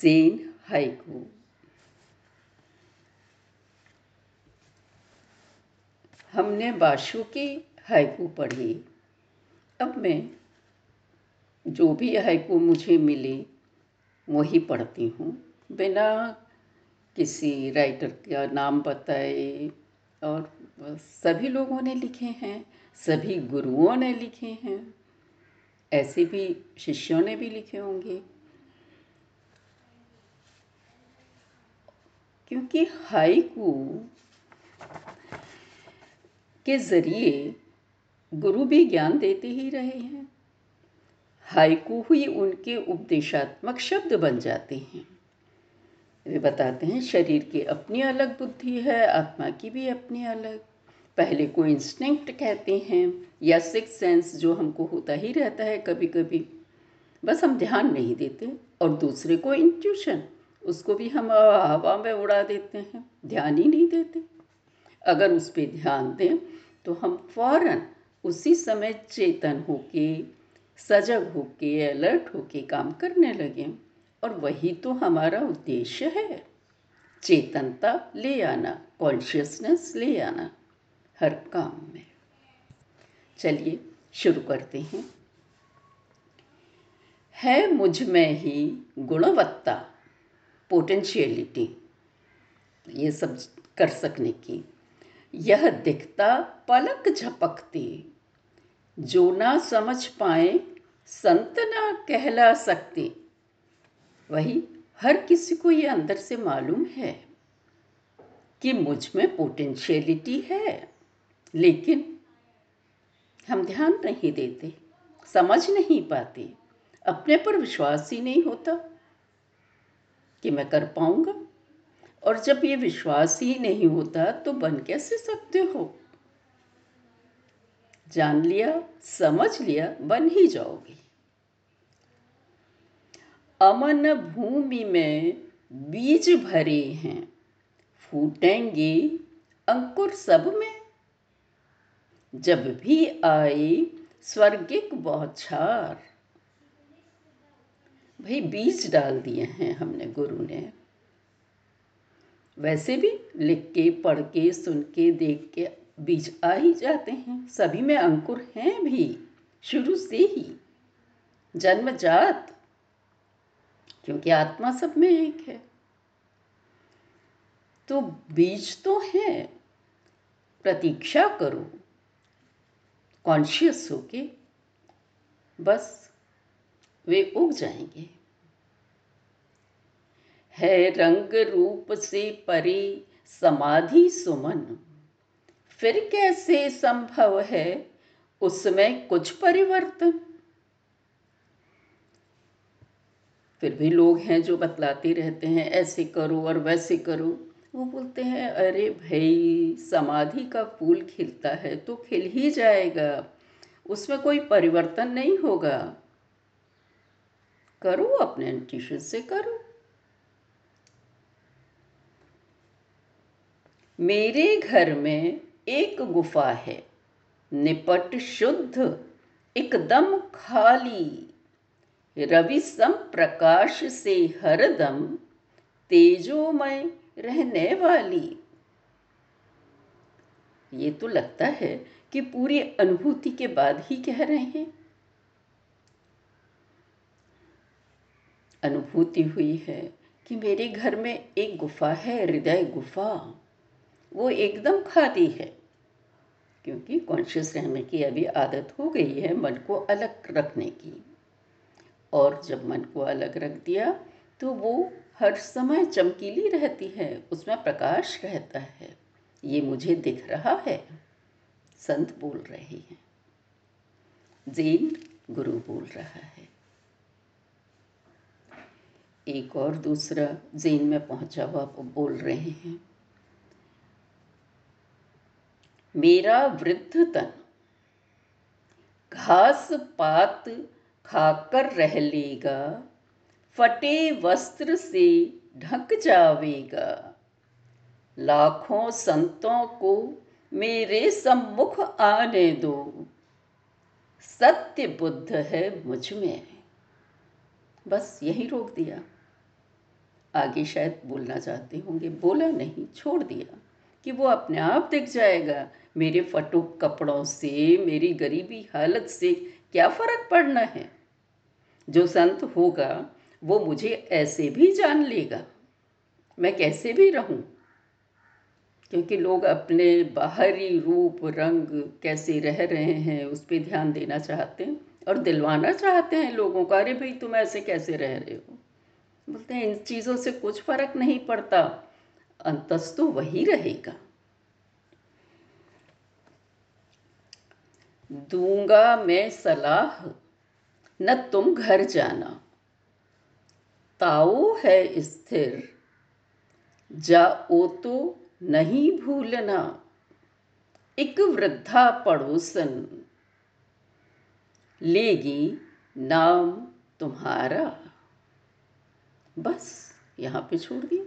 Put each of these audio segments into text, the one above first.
जेन haiku हमने बाशु की haiku पढ़ी। अब मैं जो भी हाइकू मुझे मिले, वही पढ़ती हूँ। बिना किसी राइटर का नाम बताए और सभी लोगों ने लिखे हैं, सभी गुरुओं ने लिखे हैं। ऐसे भी शिष्यों ने भी लिखे होंगे। क्योंकि हाइकू के ज़रिए गुरु भी ज्ञान देते ही रहे हैं। हाइकू ही उनके उपदेशात्मक शब्द बन जाते हैं। वे बताते हैं, शरीर की अपनी अलग बुद्धि है, आत्मा की भी अपनी अलग। पहले को इंस्टिंक्ट कहते हैं, या सिक्स सेंस जो हमको होता ही रहता है कभी कभी बस हम ध्यान नहीं देते, और दूसरे को इंट्यूशन उसको भी हम हवा में उड़ा देते हैं, ध्यान ही नहीं देते। अगर उस पर ध्यान दें तो हम फ़ौरन उसी समय चेतन होके, सजग होके अलर्ट होके काम करने लगे। और वही तो हमारा उद्देश्य है। चेतनता ले आना कॉन्शियसनेस ले आना, हर काम में। चलिए, शुरू करते हैं। है मुझमें ही गुणवत्ता। पोटेंशियलिटी ये सब कर सकने की। यह दिखता पलक झपकती, जो ना समझ पाए, संत ना कहला सकते। वही हर किसी को ये अंदर से मालूम है कि मुझमें पोटेंशियलिटी है, लेकिन हम ध्यान नहीं देते, समझ नहीं पाते, अपने पर विश्वास ही नहीं होता। कि मैं कर पाऊँगा? और जब ये विश्वास ही नहीं होता तो बन कैसे सकते हो? जान लिया, समझ लिया, बन ही जाओगे। अमन भूमि में बीज भरे हैं, फूटेंगे अंकुर सब में। जब भी आए, स्वर्गिक बौछार भाई, बीज डाल दिए हैं हमने गुरु ने। वैसे भी लिख के, पढ़ के, सुन के, देख के बीज आ ही जाते हैं। सभी में अंकुर हैं भी, शुरू से ही। जन्मजात क्योंकि आत्मा सब में एक है। तो बीज तो है, प्रतीक्षा करो कॉन्शियस होके, बस। वे उग जाएँगे। है रंग रूप से परे समाधि सुमन। फिर कैसे संभव है उसमें कुछ परिवर्तन? फिर भी लोग हैं जो बतलाते रहते हैं, ऐसे करो और वैसे करो। वो बोलते हैं, अरे भाई, समाधि का फूल खिलता है तो खिल ही जाएगा। उसमें कोई परिवर्तन नहीं होगा। करो, अपने टिश्यू से करो। मेरे घर में एक गुफा है, निपट शुद्ध, एकदम खाली। रवि सम प्रकाश से हरदम तेजोमय रहने वाली। ये तो लगता है कि पूरी अनुभूति के बाद ही कह रहे हैं। अनुभूति हुई है कि मेरे घर में एक गुफा है, हृदय गुफा। वो एकदम खाती है, क्योंकि कॉन्शियस रहने की अभी आदत हो गई है मन को अलग रखने की। और जब मन को अलग रख दिया तो वो हर समय चमकीली रहती है, उसमें प्रकाश रहता है। ये मुझे दिख रहा है, संत बोल रहे हैं। जैन गुरु बोल रहा है। एक और दूसरा जेन में पहुँचा हुआ बोल रहे हैं। मेरा वृद्ध तन घास पात खाकर रह लेगा, फटे वस्त्र से ढक जावेगा। लाखों संतों को मेरे सम्मुख आने दो, सत्य बुद्ध है मुझमें। बस यही रोक दिया। आगे शायद बोलना चाहते होंगे, बोला नहीं, छोड़ दिया कि वो अपने आप दिख जाएगा। मेरे फटुक कपड़ों से, मेरी गरीबी हालत से क्या फ़र्क पड़ना है? जो संत होगा, वो मुझे ऐसे भी जान लेगा। मैं कैसे भी रहूँ? क्योंकि लोग अपने बाहरी रूप, रंग कैसे रह रहे हैं, उस पर ध्यान देना चाहते हैं। और दिलवाना चाहते हैं लोगों को, अरे भाई, तुम ऐसे कैसे रह रहे हो? बोलते हैं, इन चीज़ों से कुछ फ़र्क नहीं पड़ता अंतस तो वही रहेगा। दूँगा मैं सलाह, न तुम घर जाना। ताऊ है स्थिर, जाओ तो नहीं भूलना। एक वृद्धा पड़ोसन लेगी नाम तुम्हारा। बस, यहाँ पे छोड़ दिया।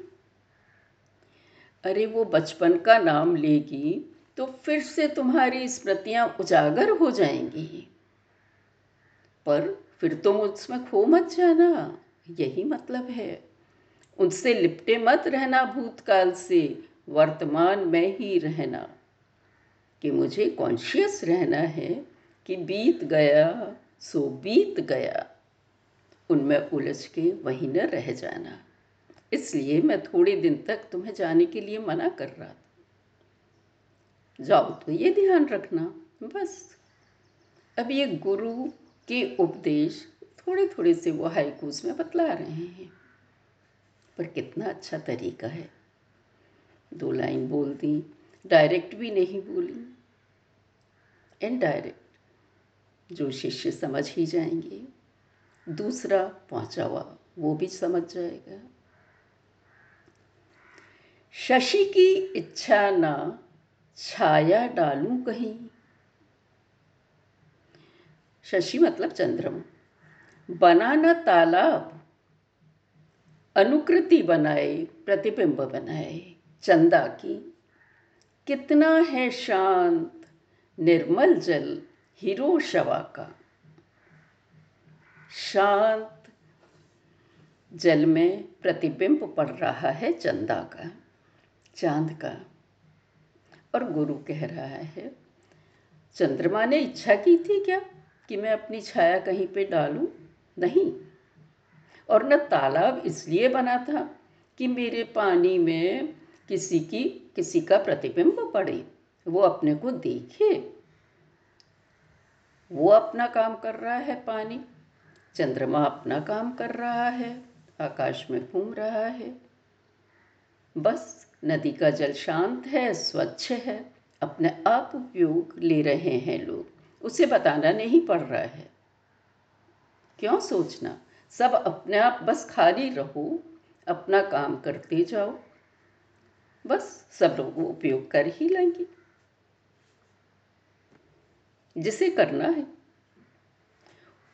अरे, वो बचपन का नाम लेगी तो फिर से तुम्हारी स्मृतियाँ उजागर हो जाएँगी। पर फिर तुम उसमें खो मत जाना, यही मतलब है। उनसे लिपटे मत रहना भूतकाल से, वर्तमान में ही रहना। कि मुझे कॉन्शियस रहना है कि बीत गया, सो बीत गया। उनमें उलझ के वहीं न रह जाना। इसलिए मैं थोड़े दिन तक तुम्हें जाने के लिए मना कर रहा था। जाओ तो ये ध्यान रखना, बस। अब ये गुरु के उपदेश थोड़े थोड़े से वो हाइकूज में बतला रहे हैं। पर कितना अच्छा तरीका है। दो लाइन बोल दी डायरेक्ट भी नहीं बोली। इनडायरेक्ट। जो शिष्य समझ ही जाएँगे। दूसरा पहुँचा हुआ वो भी समझ जाएगा। शशि की इच्छा ना छाया डालूं कहीं। शशि मतलब चंद्रमा। बनाना तालाब, अनुकृति बनाए, प्रतिबिंब बनाए, चंदा की। कितना है शांत, निर्मल जल हिरोशवा का। शांत जल में प्रतिबिंब पड़ रहा है चंदा का, चाँद का। और गुरु कह रहा है, चंद्रमा ने इच्छा की थी क्या कि मैं अपनी छाया कहीं पे डालूं? नहीं। और न तालाब इसलिए बना था कि मेरे पानी में किसी की, किसी का प्रतिबिंब पड़े, वो अपने को देखे। वो अपना काम कर रहा है पानी, चंद्रमा अपना काम कर रहा है, आकाश में घूम रहा है। बस, नदी का जल शांत है, स्वच्छ है, अपने आप उपयोग ले रहे हैं लोग। उसे बताना नहीं पड़ रहा है। क्यों सोचना? सब अपने आप बस खाली रहो, अपना काम करते जाओ। बस, सब लोग उपयोग कर ही लेंगे। जिसे करना है।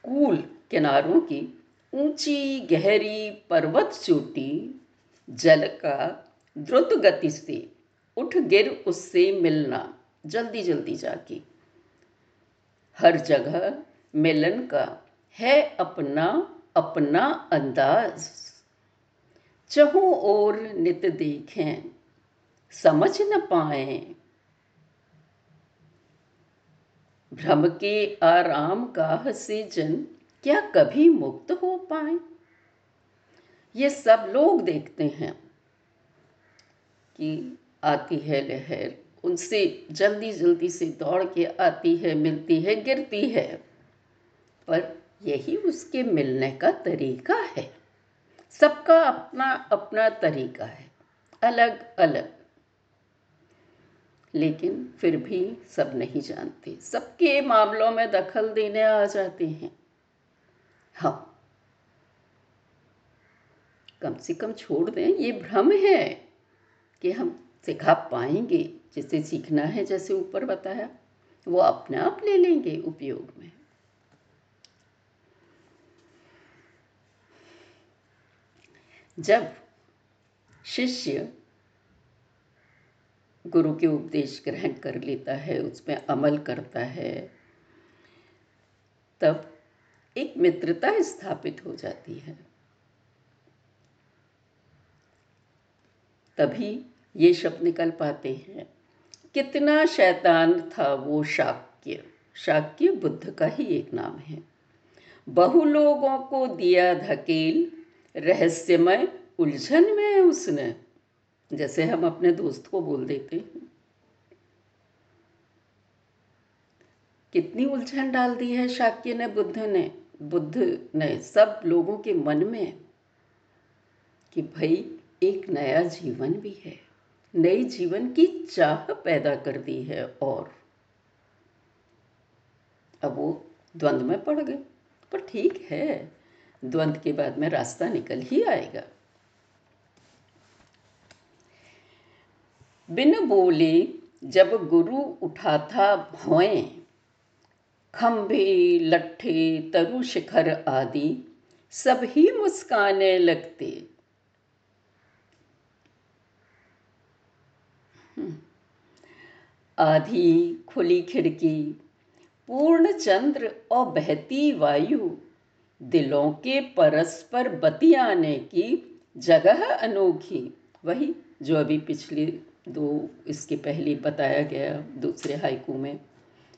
कूल किनारों की ऊँची, गहरी, पर्वत चोटी जल का द्रुत गति से उठ गिर उससे मिलना जल्दी जल्दी जाके। हर जगह मिलन का है अपना अपना अंदाज। चहु और नित देखें, समझ न पाए भ्रम के आराम गाह से जन क्या कभी मुक्त हो पाए? ये सब लोग देखते हैं कि आती है लहर, उनसे जल्दी जल्दी से दौड़ के आती है, मिलती है, गिरती है। पर यही उसके मिलने का तरीका है। सबका अपना अपना तरीका है। अलग अलग लेकिन फिर भी सब नहीं जानते। सबके मामलों में दखल देने आ जाते हैं। हाँ। कम से कम छोड़ दें, ये भ्रम है कि हम सिखा पाएँगे। जिसे सीखना है, जैसे ऊपर बताया, वो अपने आप ले लेंगे उपयोग में। जब शिष्य गुरु के उपदेश ग्रहण कर लेता है, उसमें अमल करता है, तब एक मित्रता स्थापित हो जाती है। तभी ये शब्द निकल पाते हैं, कितना शैतान था वो शाक्य शाक्य बुद्ध का ही एक नाम है। बहु लोगों को दिया धकेल, रहस्यमय उलझन में उसने जैसे हम अपने दोस्त को बोल देते हैं। कितनी उलझन डाल दी है शाक्य ने, बुद्ध ने बुद्ध ने, सब लोगों के मन में कि भाई एक नया जीवन भी है। नई जीवन की चाह पैदा कर दी है और अब वो द्वंद्व में पड़ गए। पर ठीक है द्वंद्व के बाद में रास्ता निकल ही आएगा। बिन बोले जब गुरु उठा था भौएँ, खंभे, लट्ठे, तरु शिखर आदि सब ही मुस्काने लगते हम्म। आधी खुली खिड़की, पूर्ण चंद्र और बहती वायु दिलों के परस्पर बतियाने की जगह अनोखी वही जो अभी पिछले दो इसके पहले बताया गया दूसरे हाइकू में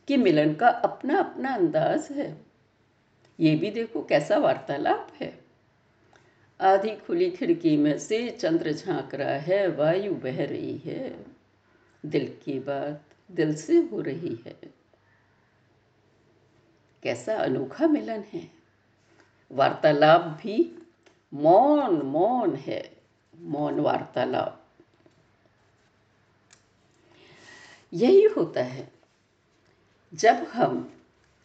कि मिलन का अपना अपना अंदाज है। ये भी देखो कैसा वार्तालाप है। आधी खुली खिड़की में से चंद्र झाँक रहा है, वायु बह रही है। दिल की बात दिल से हो रही है। कैसा अनोखा मिलन है। वार्तालाप भी मौन मौन है। मौन वार्तालाप। यही होता है। जब हम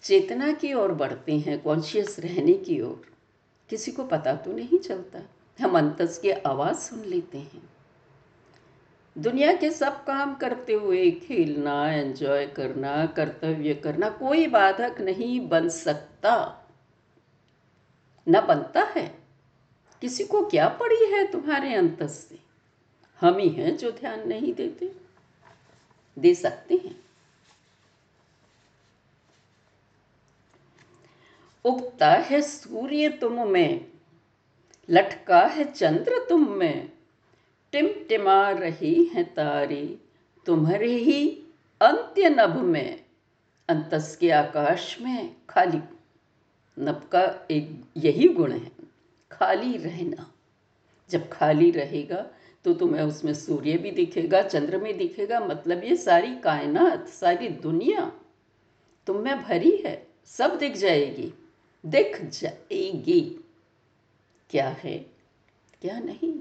चेतना की ओर बढ़ते हैं कॉन्शियस रहने की ओर, किसी को पता तो नहीं चलता। हम अंतस की आवाज़ सुन लेते हैं। दुनिया के सब काम करते हुए खेलना एंजॉय करना, कर्तव्य करना कोई बाधक नहीं बन सकता। न बनता है। किसी को क्या पड़ी है तुम्हारे अंतस से? हम ही हैं जो ध्यान नहीं देते। दे सकते हैं। उगता है सूर्य तुम में, लटका है चंद्र तुम में। टिमटिमा रही है तारे, तुम्हारे ही अंत्य नभ में। अंतस के आकाश में खाली, नभ का एक यही गुण है, खाली रहना। जब खाली रहेगा तो तुम्हें उसमें सूर्य भी दिखेगा, चंद्र में दिखेगा मतलब ये सारी कायनात, सारी दुनिया तुम में भरी है, सब दिख जाएगी दिख जाएगी। क्या है? क्या नहीं?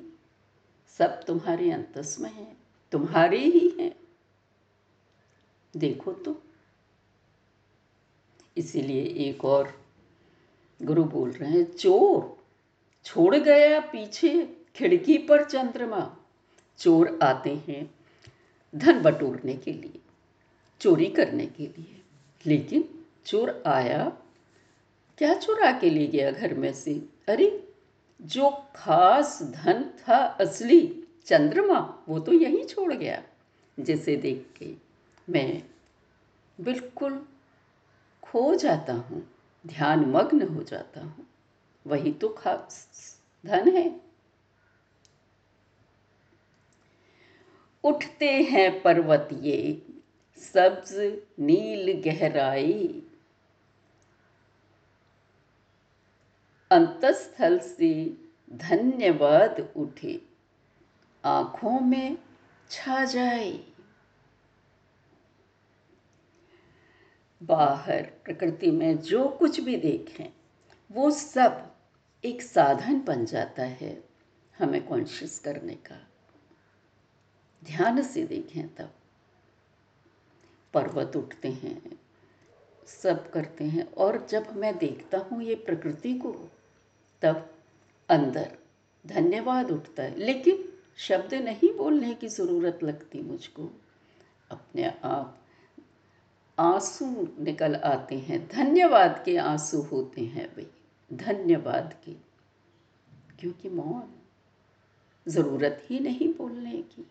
सब तुम्हारे अंतस में है, तुम्हारे ही है। देखो तो। इसीलिए एक और गुरु बोल रहे हैं, चोर, छोड़ गया पीछे। खिड़की पर चंद्रमा, चोर आते हैं धन बटोरने के लिए, चोरी करने के लिए। लेकिन चोर आया, क्या चुरा के ले गया घर में से? अरे, जो खास धन था असली चंद्रमा, वो तो यहीं छोड़ गया, जिसे देख के मैं बिल्कुल खो जाता हूँ ध्यान मग्न हो जाता हूँ। वही तो खास धन है। उठते हैं पर्वत ये, सब्ज नील गहराई। अंतस्थल से धन्यवाद उठे, आँखों में छा जाए। बाहर प्रकृति में जो कुछ भी देखें, वो सब एक साधन बन जाता है हमें कॉन्शियस करने का। ध्यान से देखें तब। पर्वत उठते हैं, सब करते हैं और जब मैं देखता हूँ ये प्रकृति को, तब अंदर धन्यवाद उठता है। लेकिन शब्द नहीं बोलने की ज़रूरत लगती मुझको। अपने आप आँसू निकल आते हैं। धन्यवाद के आँसू होते हैं भाई, धन्यवाद के। क्योंकि मौन, ज़रूरत ही नहीं बोलने की।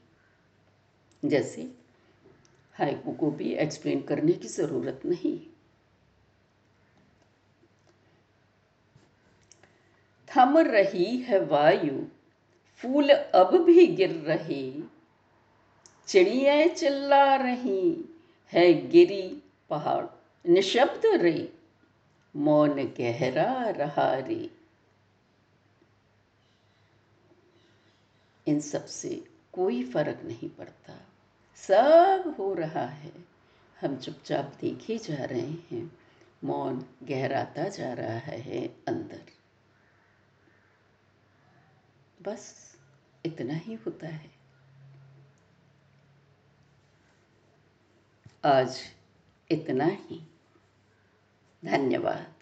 जैसे हाइकू को भी एक्सप्लेन करने की ज़रूरत नहीं। थम रही है वायु, फूल अब भी गिर रहे। चिड़िया चिल्ला रही है गिरी पहाड़, निशब्द रे, मौन गहरा रहा रे। इन सबसे कोई फ़र्क नहीं पड़ता। सब हो रहा है। हम चुपचाप देखे जा रहे हैं। मौन गहराता जा रहा है अंदर। बस इतना ही होता है। आज इतना ही। धन्यवाद।